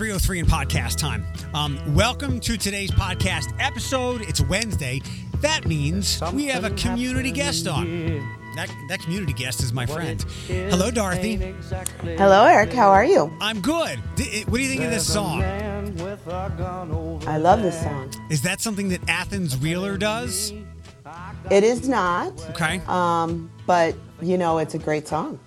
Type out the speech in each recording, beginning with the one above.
303 in podcast time. Um, welcome to today's podcast episode. It's Wednesday. That means we have a community guest on. That, that community guest is my friend. Hello, Dorothy. Hello, Eric. How are you? I'm good. D- what do you think of this song? I love this song. Is that something that Athens Wheeler does? It is not, Okay. um, but you know, it's a great song.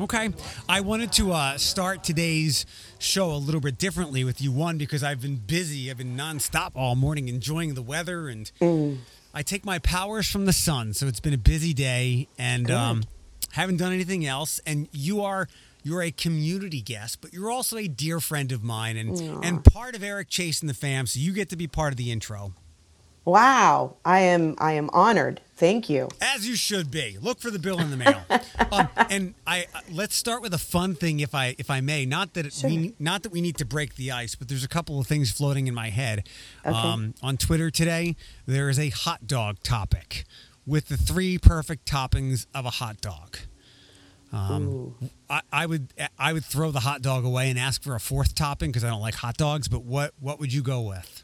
Okay. I wanted to uh, start today's show a little bit differently with you. One, because I've been busy. I've been nonstop all morning enjoying the weather, and I take my powers from the sun. So it's been a busy day, and um, haven't done anything else. And you are you're a community guest, but you're also a dear friend of mine, and and part of Eric Chase and the fam. So you get to be part of the intro, Wow, I am I am honored. Thank you. as you should be. Look for the bill in the mail. um, and I uh, let's start with a fun thing, if I if I may. Not that it, Sure. we not that we need to break the ice, but there's a couple of things floating in my head. Um, on Twitter today, there is a hot dog topic with the three perfect toppings of a hot dog. Um, I, I would I would throw the hot dog away and ask for a fourth topping because I don't like hot dogs. But what what would you go with?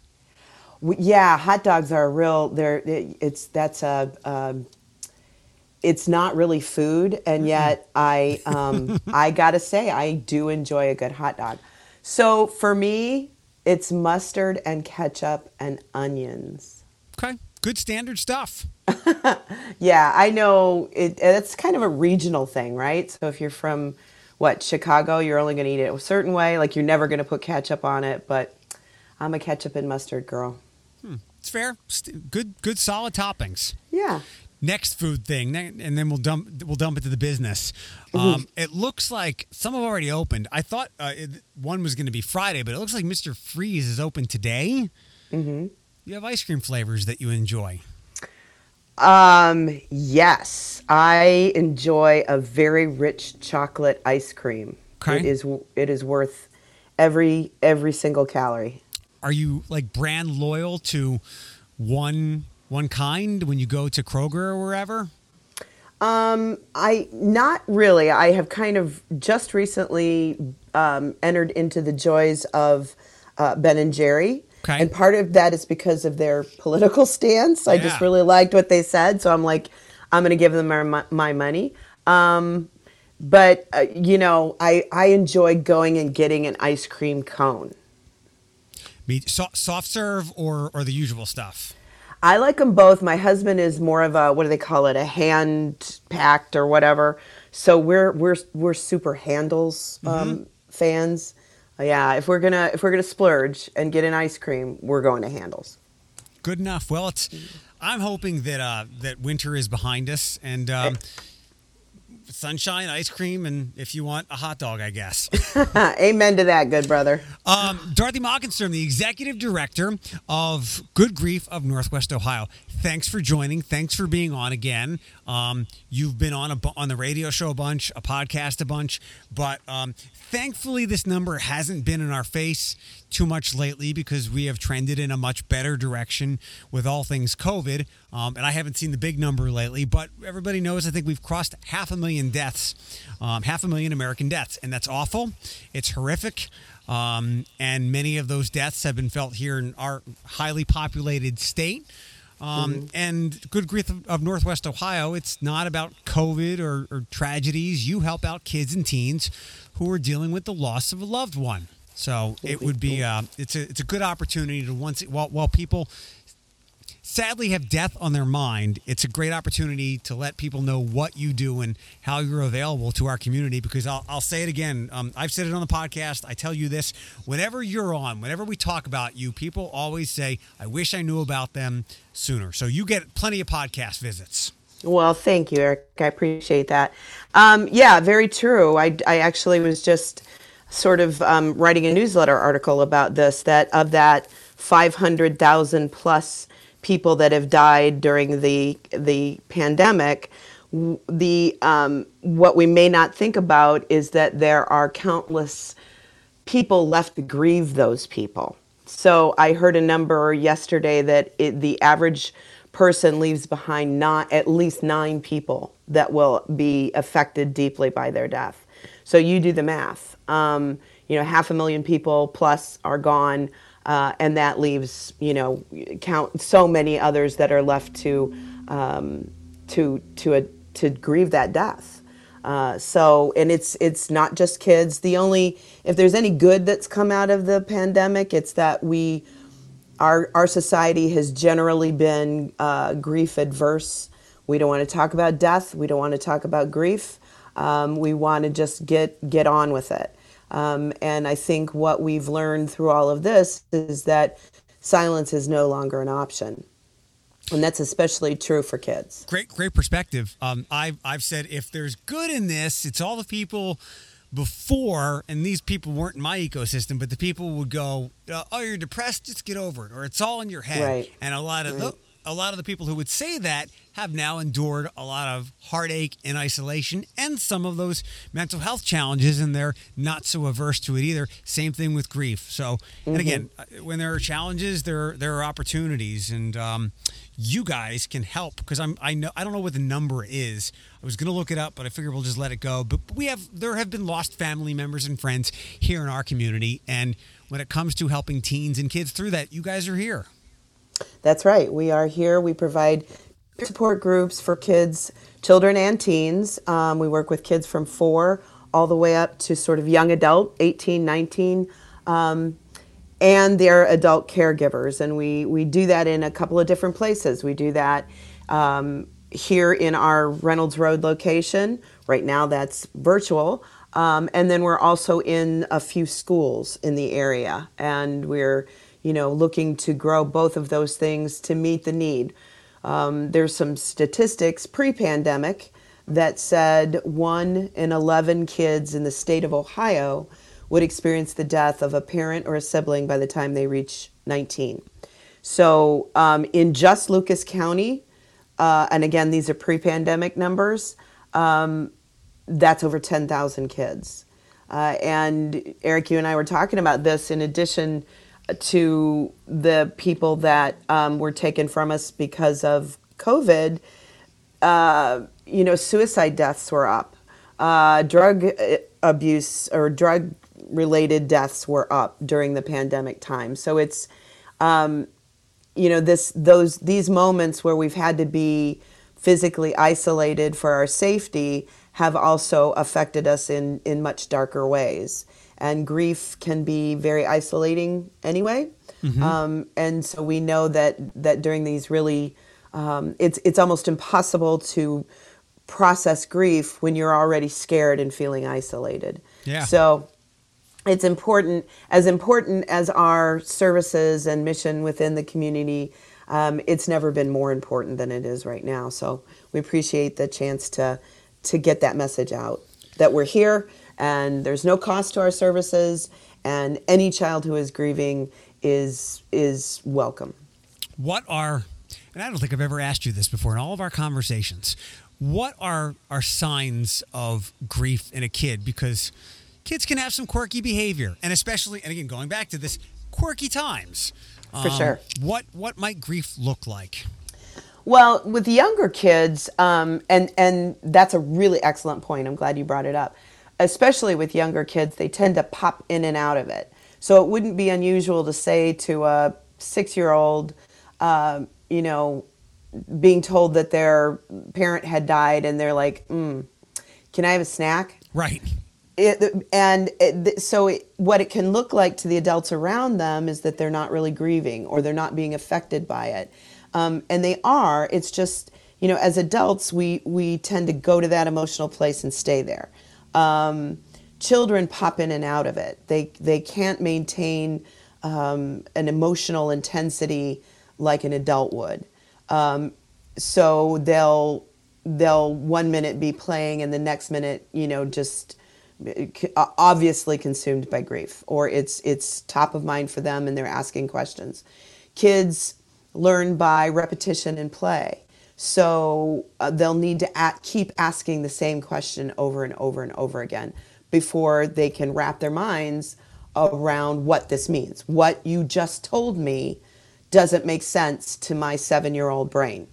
Yeah, hot dogs are a real. They're it- it's that's a. Um, it's not really food, and yet I um, I gotta say I do enjoy a good hot dog. So for me, it's mustard and ketchup and onions. Okay, good standard stuff. Yeah, I know it. It's kind of a regional thing, right? So if you're from what Chicago, you're only going to eat it a certain way. Like you're never going to put ketchup on it. But I'm a ketchup and mustard girl. It's fair. Good good solid toppings. Yeah. next food thing, and then we'll dump we'll dump it to the business. Um, it looks like some have already opened. I thought uh, it, one was going to be Friday, but it looks like Mister Freeze is open today. Mm-hmm. You have ice cream flavors that you enjoy. Um. Yes, I enjoy a very rich chocolate ice cream. Okay. It is. It is worth every every single calorie. Are you like brand loyal to one one kind when you go to Kroger or wherever? Um, I not really. I have kind of just recently um, entered into the joys of uh, Ben and Jerry, Okay. and part of that is because of their political stance. I just really liked what they said, so I'm like, I'm going to give them my, my money. Um, but uh, you know, I I enjoy going and getting an ice cream cone. Me, so, soft serve or or the usual stuff. I like them both. My husband is more of a what do they call it? A hand packed or whatever. So we're we're we're super Handel's um, fans. Uh, yeah, if we're gonna if we're gonna splurge and get an ice cream, we're going to Handel's. Good enough. Well, it's. I'm hoping that uh, that winter is behind us and um, sunshine, ice cream, and if you want a hot dog, I guess. Amen to that, good brother. Um, Dorothy Mockenstern, the executive director of Good Grief of Northwest Ohio. Thanks for joining. Thanks for being on again. Um, you've been on a on the radio show a bunch, a podcast a bunch, but um, thankfully this number hasn't been in our face too much lately because we have trended in a much better direction with all things COVID. Um, and I haven't seen the big number lately, but everybody knows I think we've crossed half a million deaths, um, half a million American deaths, and that's awful. It's horrific. Um, and many of those deaths have been felt here in our highly populated state. Um, And Good Grief of, of Northwest Ohio, it's not about COVID or, or tragedies. You help out kids and teens who are dealing with the loss of a loved one. So it would be uh, it's a it's a good opportunity to once while while people sadly have death on their mind, it's a great opportunity to let people know what you do and how you're available to our community. Because I'll, I'll say it again. Um, I've said it on the podcast. I tell you this whenever you're on, whenever we talk about you, people always say, I wish I knew about them sooner. So you get plenty of podcast visits. Well, thank you, Eric. I appreciate that. Um, yeah, very true. I, I actually was just sort of um, writing a newsletter article about this that of that 500,000 plus people that have died during the the pandemic the um, what we may not think about is that there are countless people left to grieve those people. So I heard a number yesterday that it, the average person leaves behind not at least nine people that will be affected deeply by their death. So you do the math. Um, you know, half a million people plus are gone. Uh, and that leaves, you know, count so many others that are left to, um, to, to, a, to grieve that death. Uh, so, and it's it's not just kids. The only if there's any good that's come out of the pandemic, it's that we our our society has generally been uh, grief adverse. We don't want to talk about death. We don't want to talk about grief. Um, we want to just get get on with it. Um, and I think what we've learned through all of this is that silence is no longer an option and that's especially true for kids. Great, great perspective. Um, I've I've said if there's good in this, it's all the people before, and these people weren't in my ecosystem, but the people would go, uh, "Oh, you're depressed, just get over it," or "It's all in your head." Right. And a lot of right. the a lot of the people who would say that have now endured a lot of heartache and isolation and some of those mental health challenges, and they're not so averse to it either. Same thing with grief. So, mm-hmm. and again, uh, when there are challenges, there there are opportunities, and um, you guys can help because I'm I know I don't know what the number is. I was gonna look it up, but I figure we'll just let it go. But we have there have been lost family members and friends here in our community, and when it comes to helping teens and kids through that, you guys are here. That's right. We are here. We provide support groups for kids, children, and teens. Um, we work with kids from four all the way up to sort of young adult, 18, 19, um, and their adult caregivers. And we, we do that in a couple of different places. We do that um, here in our Reynolds Road location. Right now, that's virtual. Um, and then we're also in a few schools in the area, and we're you know, looking to grow both of those things to meet the need. Um, there's some statistics pre-pandemic that said one in 11 kids in the state of Ohio would experience the death of a parent or a sibling by the time they reach 19. So um, in just Lucas County, uh, and again, these are pre-pandemic numbers, um, that's over 10,000 kids. Uh, and Eric, you and I were talking about this in addition to the people that um, were taken from us because of COVID, uh, you know, suicide deaths were up. Uh, drug uh, abuse or drug related deaths were up during the pandemic time. So it's, um, you know, this those these moments where we've had to be physically isolated for our safety have also affected us in in much darker ways and grief can be very isolating anyway. Mm-hmm. Um, and so we know that that during these really, um, it's it's almost impossible to process grief when you're already scared and feeling isolated. Yeah. So it's important, as important as our services and mission within the community. Um, it's never been more important than it is right now. So we appreciate the chance to to get that message out that we're here and there's no cost to our services and any child who is grieving is is welcome. What are and i don't think i've ever asked you this before in all of our conversations what are are signs of grief in a kid? Because kids can have some quirky behavior and especially and again going back to this quirky times. For um, sure. what what might grief look like? Well with younger kids um, and and that's a really excellent point. I'm glad you brought it up especially with younger kids, they tend to pop in and out of it. So it wouldn't be unusual to say to a six year old, uh, you know, being told that their parent had died and they're like, mm, can I have a snack? Right. It, and it, so it, what it can look like to the adults around them is that they're not really grieving or they're not being affected by it. Um, and they are. It's just, you know, as adults, we, we tend to go to that emotional place and stay there um, children pop in and out of it. They they can't maintain um, an emotional intensity like an adult would. Um, so they'll they'll one minute be playing and the next minute you know just uh, obviously consumed by grief or it's it's top of mind for them and they're asking questions kids learn by repetition and play so uh, they'll need to at, keep asking the same question over and over and over again before they can wrap their minds around what this means. What you just told me doesn't make sense to my seven year old brain.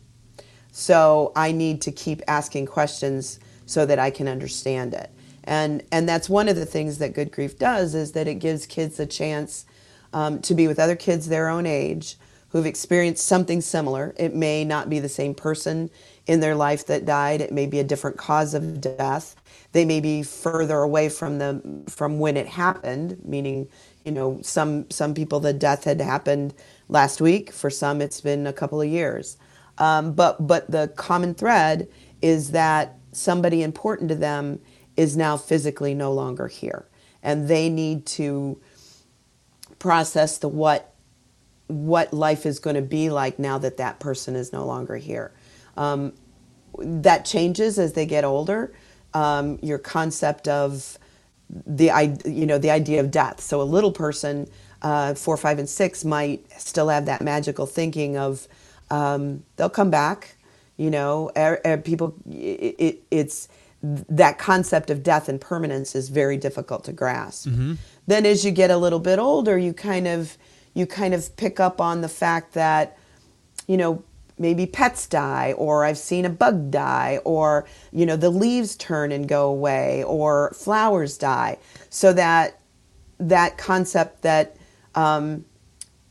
So I need to keep asking questions so that I can understand it. And and that's one of the things that Good Grief does is that it gives kids a chance um, to be with other kids their own age who've experienced something similar. It may not be the same person in their life that died. It may be a different cause of death. They may be further away from the from when it happened, meaning, you know, some some people the death had happened last week. For some, it's been a couple of years. Um, but but the common thread is that somebody important to them is now physically no longer here, and they need to process the what what life is going to be like now that that person is no longer here. Um, that changes as they get older. Um, your concept of the you know the idea of death. So a little person, uh, four, five, and six, might still have that magical thinking of um, they'll come back. You know, er, er, people. It, it, it's that concept of death and permanence is very difficult to grasp. Mm-hmm. Then, as you get a little bit older, you kind of you kind of pick up on the fact that, you know, maybe pets die or I've seen a bug die or, you know, the leaves turn and go away or flowers die. So that that concept that um,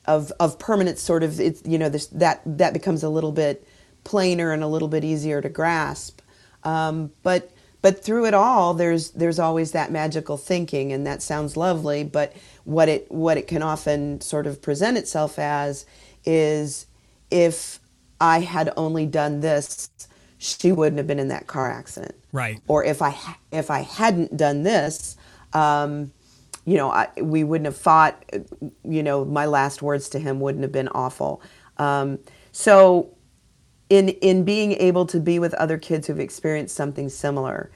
of of permanence sort of it's you know this, that that becomes a little bit plainer and a little bit easier to grasp. Um, but but through it all, there's there's always that magical thinking, and that sounds lovely. But what it what it can often sort of present itself as is if I had only done this, she wouldn't have been in that car accident. Right. Or if I if I hadn't done this, um, you know, I, we wouldn't have fought. You know, my last words to him wouldn't have been awful. Um, so in in being able to be with other kids who've experienced something similar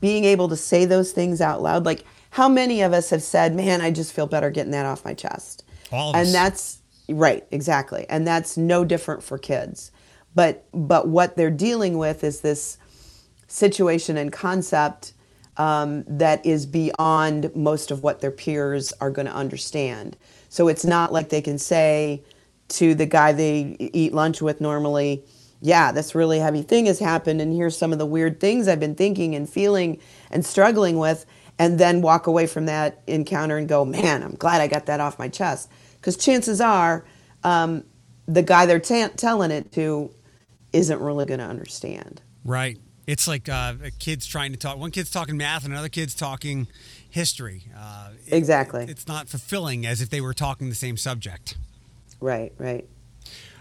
being able to say those things out loud like how many of us have said man i just feel better getting that off my chest. All and us. that's right exactly. And that's no different for kids. But but what they're dealing with is this situation and concept um, that is beyond most of what their peers are going to understand. So it's not like they can say to the guy they eat lunch with normally, yeah, this really heavy thing has happened, and here's some of the weird things I've been thinking and feeling and struggling with, and then walk away from that encounter and go, man, I'm glad I got that off my chest. Because chances are, um, the guy they're t- telling it to isn't really going to understand. Right. It's like uh, kids trying to talk. One kid's talking math, and another kid's talking history. Uh, it, exactly. It's not fulfilling as if they were talking the same subject. Right, right.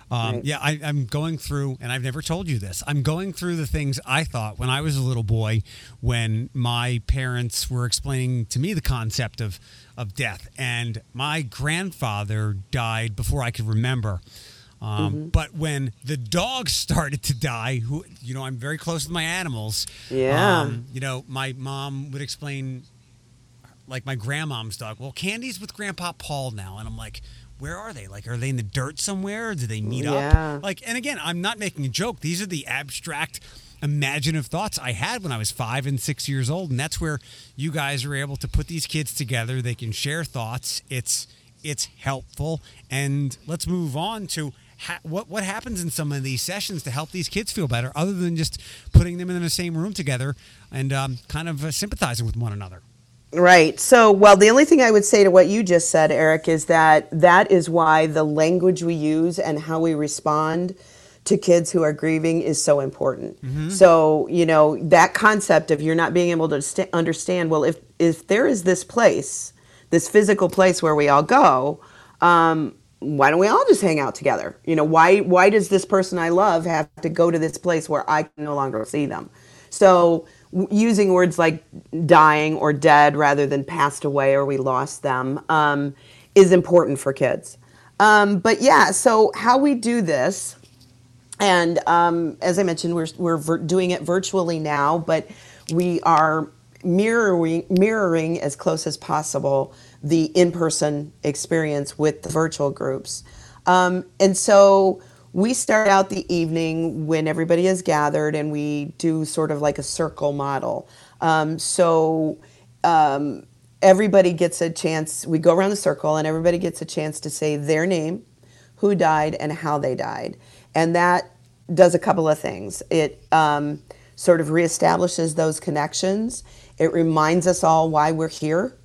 Um, Right. Yeah, I, I'm going through, and I've never told you this. I'm going through the things I thought when I was a little boy, when my parents were explaining to me the concept of of death, and my grandfather died before I could remember. Um, Mm-hmm. But when the dogs started to die, who you know, I'm very close with my animals. Yeah. Um, you know, my mom would explain like my grandmom's dog. Well, Candy's with Grandpa Paul now, and I'm like, where are they? Like, are they in the dirt somewhere? Do they meet Yeah. up? Like, and again, I'm not making a joke. These are the abstract, imaginative thoughts I had when I was five and six years old, and that's where you guys are able to put these kids together. They can share thoughts. It's it's helpful, and let's move on to. Ha- what what happens in some of these sessions to help these kids feel better, other than just putting them in the same room together and um, kind of uh, sympathizing with one another? Right. So, well, the only thing I would say to what you just said, Eric, is that that is why the language we use and how we respond to kids who are grieving is so important. So, you know, that concept of you're not being able to st- understand, well, if if there is this place, this physical place where we all go, um, why don't we all just hang out together? You know, why why does this person I love have to go to this place where I can no longer see them? So using words like dying or dead rather than passed away or we lost them um, is important for kids. Um, but yeah, so how we do this, and um, as I mentioned, we're, we're vir- doing it virtually now, but we are mirroring, mirroring as close as possible the in person experience with the virtual groups. Um, and so we start out the evening when everybody is gathered and we do sort of like a circle model. Um, so um, everybody gets a chance, we go around the circle and everybody gets a chance to say their name, who died, and how they died. And that does a couple of things. It um, sort of reestablishes those connections. It reminds us all why we're here.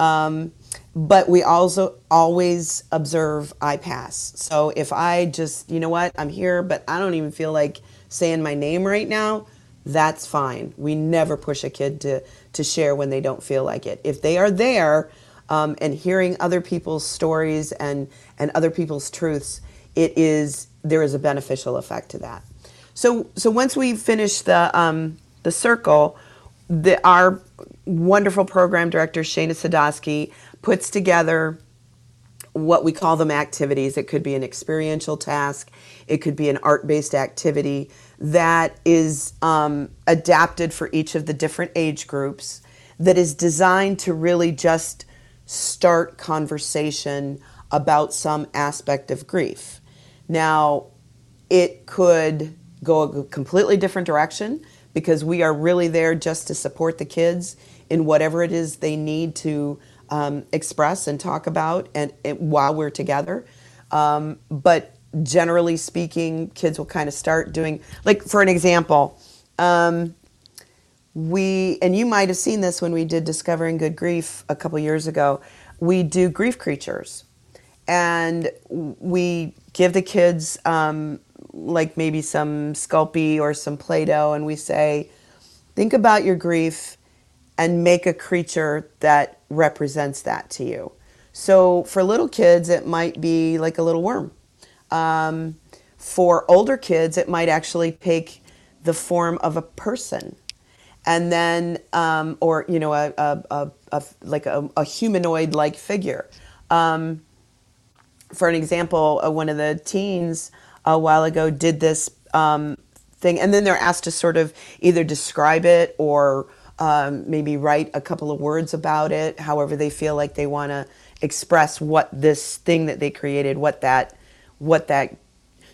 Um, but we also always observe I pass. So if I just, you know what, I'm here, but I don't even feel like saying my name right now, that's fine. We never push a kid to, to share when they don't feel like it. If they are there um, and hearing other people's stories and, and other people's truths, it is there is a beneficial effect to that. So so once we finish the um, the circle, the, our wonderful program director Shana Sadowski puts together what we call them activities. It could be an experiential task, it could be an art based activity that is um, adapted for each of the different age groups, that is designed to really just start conversation about some aspect of grief. Now, it could go a completely different direction because we are really there just to support the kids in whatever it is they need to um, express and talk about and, and while we're together. Um, but generally speaking, kids will kind of start doing, like for an example, um, we, and you might have seen this when we did Discovering Good Grief a couple years ago, we do grief creatures. And we give the kids um, like maybe some Sculpey or some Play Doh, and we say, think about your grief and make a creature that represents that to you. So for little kids, it might be like a little worm. Um, for older kids, it might actually take the form of a person, and then um, or you know a, a, a, a like a, humanoid-like figure. Um, for an example, uh, one of the teens a while ago did this um, thing, and then they're asked to sort of either describe it or um, maybe write a couple of words about it, however they feel like they want to express what this thing that they created, what that, what that.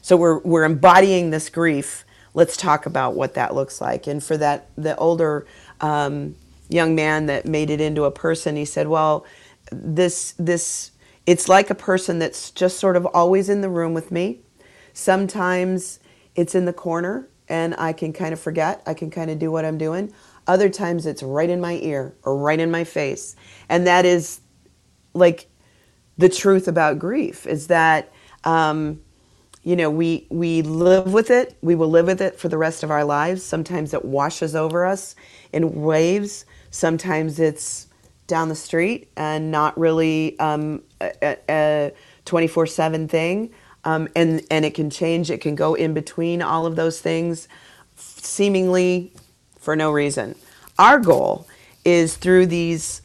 So we're we're embodying this grief. Let's talk about what that looks like. And for that, the older um, young man that made it into a person, he said, "Well, this this it's like a person that's just sort of always in the room with me. Sometimes it's in the corner." And I can kind of forget. I can kind of do what I'm doing other times it's right in my ear or right in my face. And that is like the truth about grief is that, um, you know, we, we live with it. We will live with it for the rest of our lives. Sometimes it washes over us in waves. Sometimes it's down the street and not really um, a 24 7 thing. Um, and, and it can change, it can go in between all of those things seemingly for no reason. Our goal is through these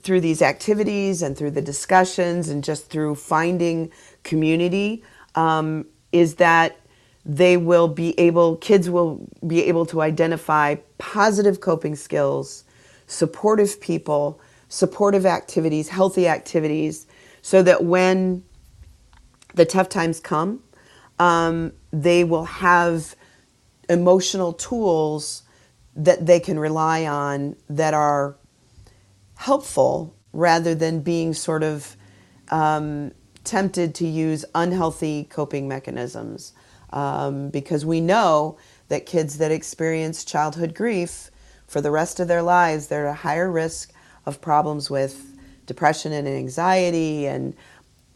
through these activities and through the discussions and just through finding community um, is that they will be able kids will be able to identify positive coping skills supportive people supportive activities healthy activities so that when the tough times come um, they will have emotional tools that they can rely on that are helpful rather than being sort of um, tempted to use unhealthy coping mechanisms. Um, because we know that kids that experience childhood grief for the rest of their lives, they're at a higher risk of problems with depression and anxiety and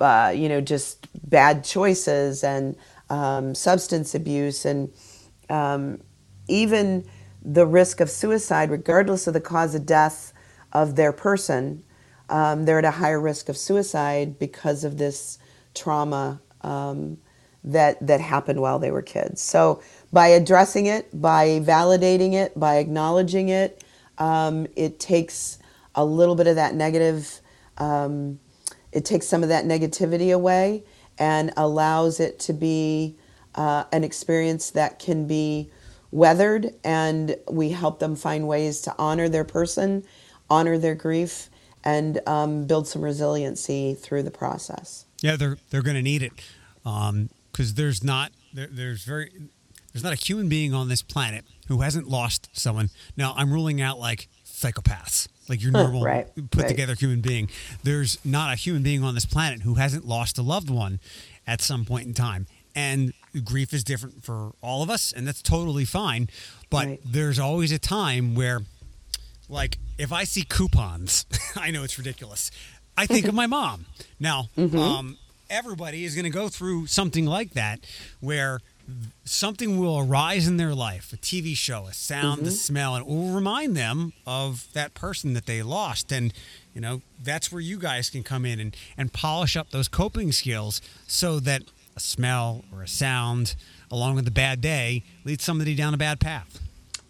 uh, you know just bad choices and um, substance abuse and um, even the risk of suicide, regardless of the cause of death of their person, um, they're at a higher risk of suicide because of this trauma um, that that happened while they were kids. So by addressing it, by validating it, by acknowledging it, um, it takes a little bit of that negative. Um, it takes some of that negativity away and allows it to be uh, an experience that can be weathered, and we help them find ways to honor their person, honor their grief, and um, build some resiliency through the process. Yeah, they're they're going to need it because um, there's not there, there's very there's not a human being on this planet who hasn't lost someone. Now I'm ruling out like psychopaths, like your normal right, put right. together human being. There's not a human being on this planet who hasn't lost a loved one at some point in time. And grief is different for all of us, and that's totally fine. But right. there's always a time where like if I see coupons, I know it's ridiculous. I think of my mom. Now, um, everybody is going to go through something like that where something will arise in their life a TV show, a sound, a smell, and it will remind them of that person that they lost. And, you know, that's where you guys can come in and, and polish up those coping skills so that a smell or a sound, along with a bad day, leads somebody down a bad path.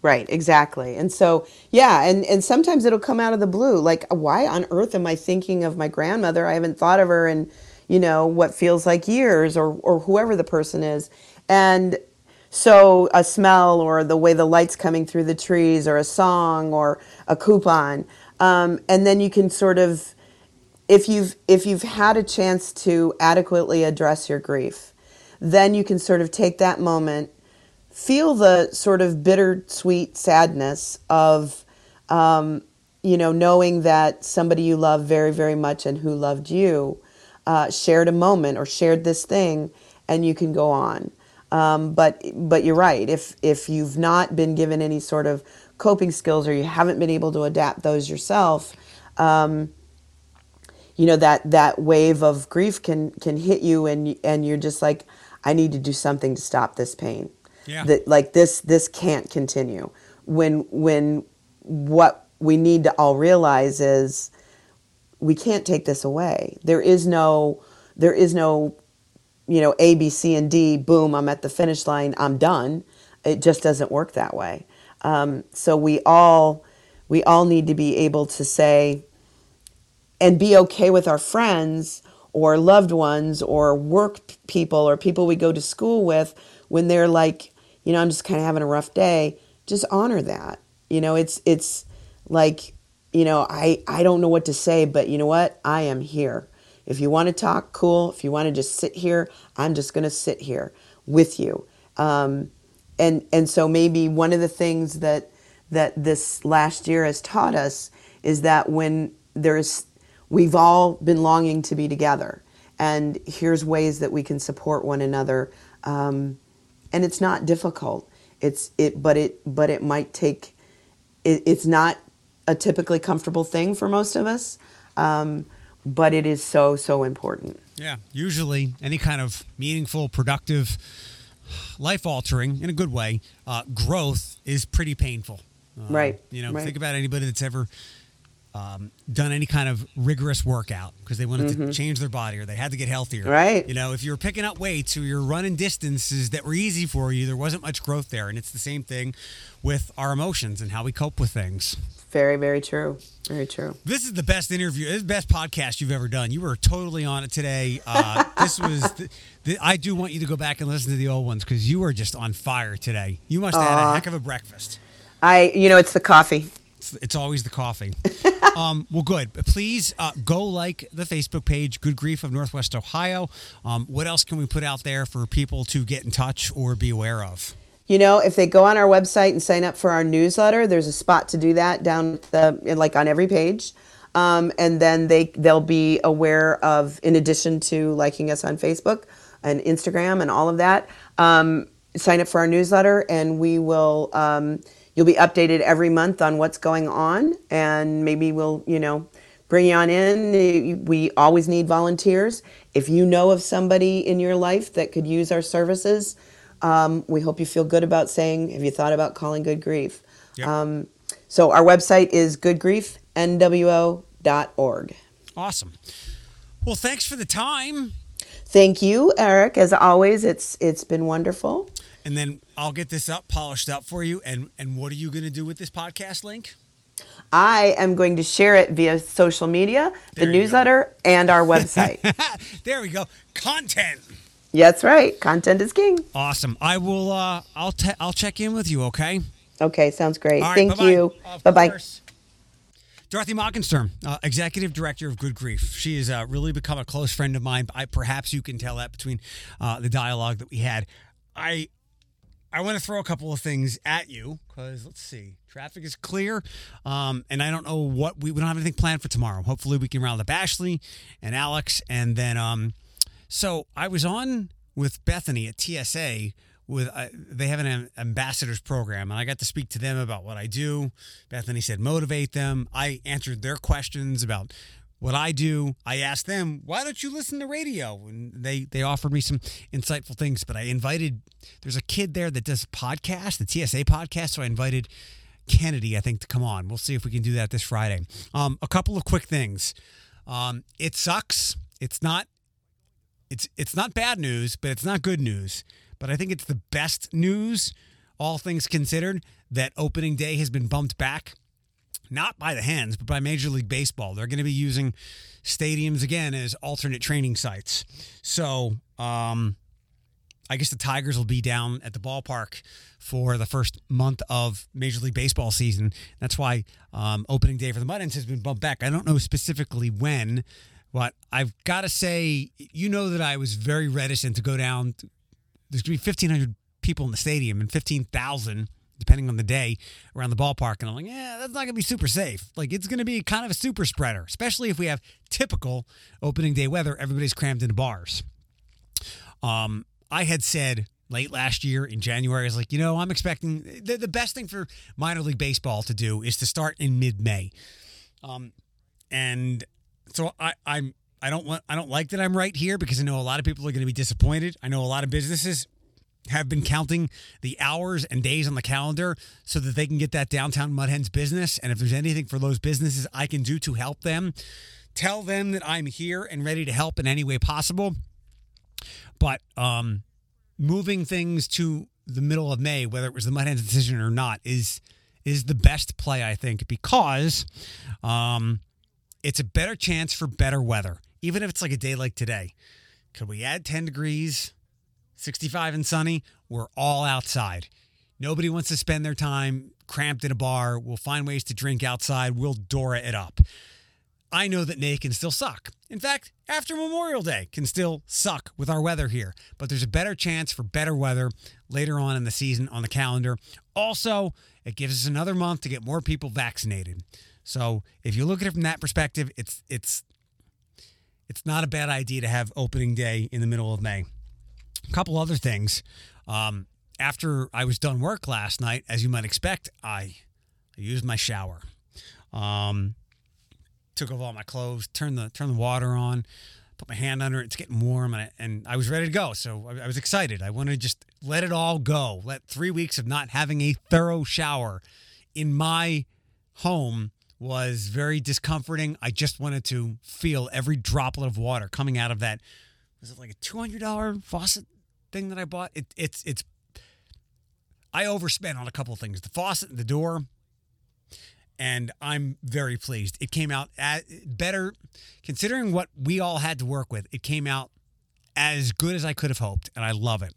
Right, exactly. And so, yeah, and and sometimes it'll come out of the blue. Like, why on earth am I thinking of my grandmother? I haven't thought of her in, you know, what feels like years or or whoever the person is. And so a smell or the way the light's coming through the trees or a song or a coupon. Um, and then you can sort of if you've if you've had a chance to adequately address your grief, then you can sort of take that moment feel the sort of bittersweet sadness of, um, you know, knowing that somebody you love very, very much and who loved you uh, shared a moment or shared this thing, and you can go on. Um, but but you're right. If if you've not been given any sort of coping skills or you haven't been able to adapt those yourself, um, you know that that wave of grief can can hit you, and and you're just like, I need to do something to stop this pain. Yeah. that like this this can't continue. When when what we need to all realize is we can't take this away. There is no there is no you know a b c and d boom i'm at the finish line i'm done. It just doesn't work that way. Um, so we all we all need to be able to say and be okay with our friends or loved ones or work people or people we go to school with when they're like you know i'm just kind of having a rough day just honor that. You know it's it's like you know i i don't know what to say but you know what? I am here. If you want to talk cool. If you want to just sit here i'm just going to sit here with you. Um, and and so maybe one of the things that that this last year has taught us is that when there's we've all been longing to be together and here's ways that we can support one another um, and it's not difficult it's it but it but it might take it, it's not a typically comfortable thing for most of us um, but it is so so important Yeah, usually any kind of meaningful, productive, life altering, in a good way, uh, growth is pretty painful. Uh, Right, You know, right. think about anybody that's ever um, done any kind of rigorous workout because they wanted to change their body or they had to get healthier. Mm-hmm. Right. You know, if you're picking up weights or you're running distances that were easy for you, there wasn't much growth there. And it's the same thing with our emotions and how we cope with things. very very true very true This is the best interview, this is the best podcast you've ever done. You were totally on it today. Uh, this was, the, the, I do want you to go back and listen to the old ones because you were just on fire today. You must have had a heck of a breakfast. i you know it's the coffee It's, always the coffee. um, well, good. Please uh, go like the Facebook page, Good Grief of Northwest Ohio. Um, what else can we put out there for people to get in touch or be aware of? You know, if they go on our website and sign up for our newsletter, there's a spot to do that down the like on every page, um, and then they they'll be aware of, in addition to liking us on Facebook and Instagram and all of that, um, sign up for our newsletter, and we will. Um, you'll be updated every month on what's going on, and maybe we'll you know bring you on in. We always need volunteers. If you know of somebody in your life that could use our services. Um, we hope you feel good about saying, have you thought about calling Good Grief? Yep. Um, so our website is goodgriefnwo.org. Awesome. Well, thanks for the time. Thank you, Eric. As always, it's it's been wonderful. And then I'll get this up, polished up for you. And and what are you going to do with this podcast link? I am going to share it via social media, There the you go. newsletter, and our website. there we go. Content. That's right. Content is king. Awesome. I will. Uh, I'll. Te- I'll check in with you. Okay. Okay, sounds great. Right, Thank bye-bye. you. Bye bye. Dorothy Mockenstern, uh, executive director of Good Grief. She has uh, really become a close friend of mine. I perhaps you can tell that between uh, the dialogue that we had. I I want to throw a couple of things at you because let's see, traffic is clear, um, and I don't know what we, we don't have anything planned for tomorrow. Hopefully, we can round up Ashley and Alex, and then um, so I was on with Bethany at TSA with uh, they have an ambassadors program, and I got to speak to them about what I do. Bethany said motivate them. I answered their questions about what I do. I asked them, why don't you listen to radio? And they they offered me some insightful things. But I invited. There's a kid there that does podcast, the TSA podcast. So I invited Kennedy, I think, to come on. We'll see if we can do that this Friday. Um, a couple of quick things. Um, it sucks. It's not. It's it's not bad news, but it's not good news. But I think it's the best news, all things considered, that opening day has been bumped back not by the Hens, but by Major League Baseball. They're going to be using stadiums again as alternate training sites. So, um, I guess the Tigers will be down at the ballpark for the first month of Major League Baseball season. That's why um, opening day for the Mud has been bumped back. I don't know specifically when, but I've got to say, you know that I was very reticent to go down. There's going to be 1,500 people in the stadium and 15,000 depending on the day around the ballpark. And I'm like, yeah, that's not going to be super safe. Like, it's going to be kind of a super spreader, especially if we have typical opening day weather. Everybody's crammed into bars. Um, I had said late last year in January, I was like, you know, I'm expecting the, the best thing for minor league baseball to do is to start in mid May. Um, and so I, I'm, I don't want, I don't like that I'm right here because I know a lot of people are going to be disappointed. I know a lot of businesses have been counting the hours and days on the calendar so that they can get that downtown Mud Hens business. And if there's anything for those businesses I can do to help them, tell them that I'm here and ready to help in any way possible. But um, moving things to the middle of May, whether it was the Mud Hens decision or not, is is the best play I think because um, it's a better chance for better weather, even if it's like a day like today. Could we add 10 degrees? 65 and sunny, we're all outside. Nobody wants to spend their time cramped in a bar. We'll find ways to drink outside. We'll Dora it up. I know that May can still suck. In fact, after Memorial Day can still suck with our weather here, but there's a better chance for better weather later on in the season on the calendar. Also, it gives us another month to get more people vaccinated. So, if you look at it from that perspective, it's it's it's not a bad idea to have opening day in the middle of May. A couple other things. Um, after I was done work last night, as you might expect, I, I used my shower. Um, took off all my clothes, turned the turned the water on, put my hand under it. It's getting warm, and I, and I was ready to go. So I, I was excited. I wanted to just let it all go. Let three weeks of not having a thorough shower in my home was very discomforting. I just wanted to feel every droplet of water coming out of that. Was it like a two hundred dollar faucet thing that I bought? It, it's it's. I overspent on a couple things: the faucet and the door and I'm very pleased. It came out at, better, considering what we all had to work with. It came out as good as I could have hoped, and I love it.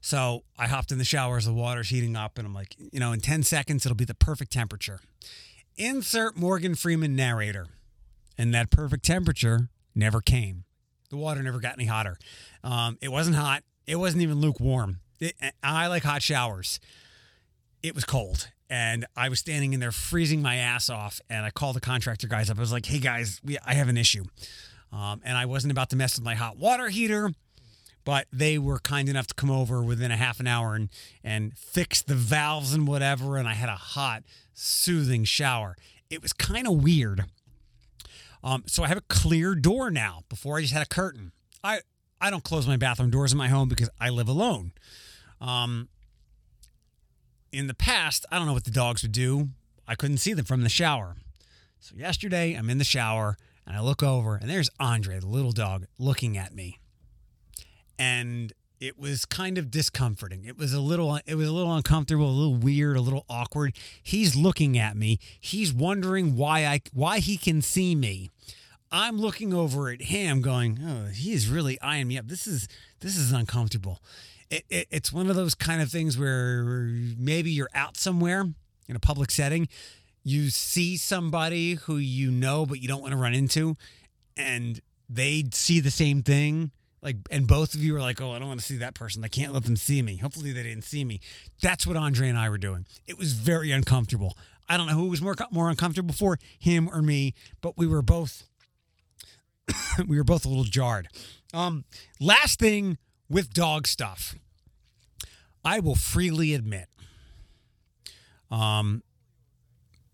So I hopped in the shower as the water's heating up, and I'm like, you know, in 10 seconds, it'll be the perfect temperature. Insert Morgan Freeman narrator. And that perfect temperature never came. The water never got any hotter. Um, it wasn't hot. It wasn't even lukewarm. It, I like hot showers. It was cold and I was standing in there freezing my ass off. And I called the contractor guys up. I was like, "Hey guys, we, I have an issue," um, and I wasn't about to mess with my hot water heater, but they were kind enough to come over within a half an hour and and fix the valves and whatever. And I had a hot, soothing shower. It was kind of weird. Um, so I have a clear door now. Before I just had a curtain. I I don't close my bathroom doors in my home because I live alone. Um, in the past, I don't know what the dogs would do. I couldn't see them from the shower. So yesterday, I'm in the shower and I look over and there's Andre, the little dog, looking at me. And it was kind of discomforting. It was a little it was a little uncomfortable, a little weird, a little awkward. He's looking at me. He's wondering why I why he can see me. I'm looking over at him going, "Oh, he is really eyeing me up. This is this is uncomfortable." it, it, it's one of those kind of things where maybe you're out somewhere in a public setting, you see somebody who you know but you don't want to run into, and they see the same thing. Like, and both of you are like, oh, I don't want to see that person. I can't let them see me. Hopefully, they didn't see me. That's what Andre and I were doing. It was very uncomfortable. I don't know who was more more uncomfortable for him or me, but we were both we were both a little jarred. Um, last thing with dog stuff. I will freely admit, um,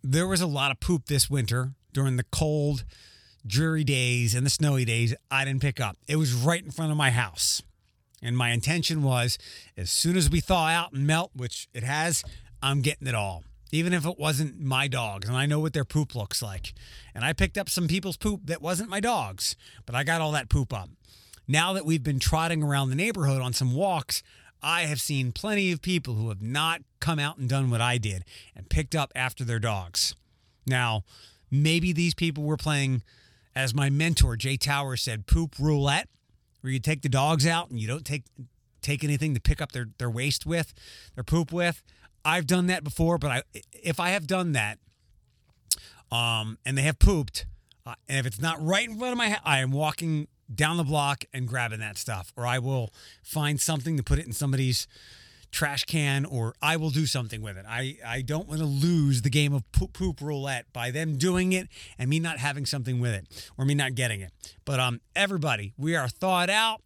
there was a lot of poop this winter during the cold, dreary days and the snowy days. I didn't pick up. It was right in front of my house. And my intention was as soon as we thaw out and melt, which it has, I'm getting it all. Even if it wasn't my dogs, and I know what their poop looks like. And I picked up some people's poop that wasn't my dogs, but I got all that poop up. Now that we've been trotting around the neighborhood on some walks, I have seen plenty of people who have not come out and done what I did and picked up after their dogs. Now, maybe these people were playing, as my mentor Jay Tower said, poop roulette, where you take the dogs out and you don't take take anything to pick up their their waste with, their poop with. I've done that before, but I if I have done that, um, and they have pooped, uh, and if it's not right in front of my I am walking down the block and grabbing that stuff, or I will find something to put it in somebody's trash can, or I will do something with it. I, I don't want to lose the game of poop, poop roulette by them doing it and me not having something with it or me not getting it. But um, everybody, we are thawed out.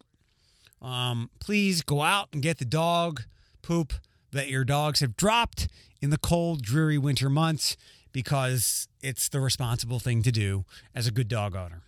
Um, please go out and get the dog poop that your dogs have dropped in the cold, dreary winter months because it's the responsible thing to do as a good dog owner.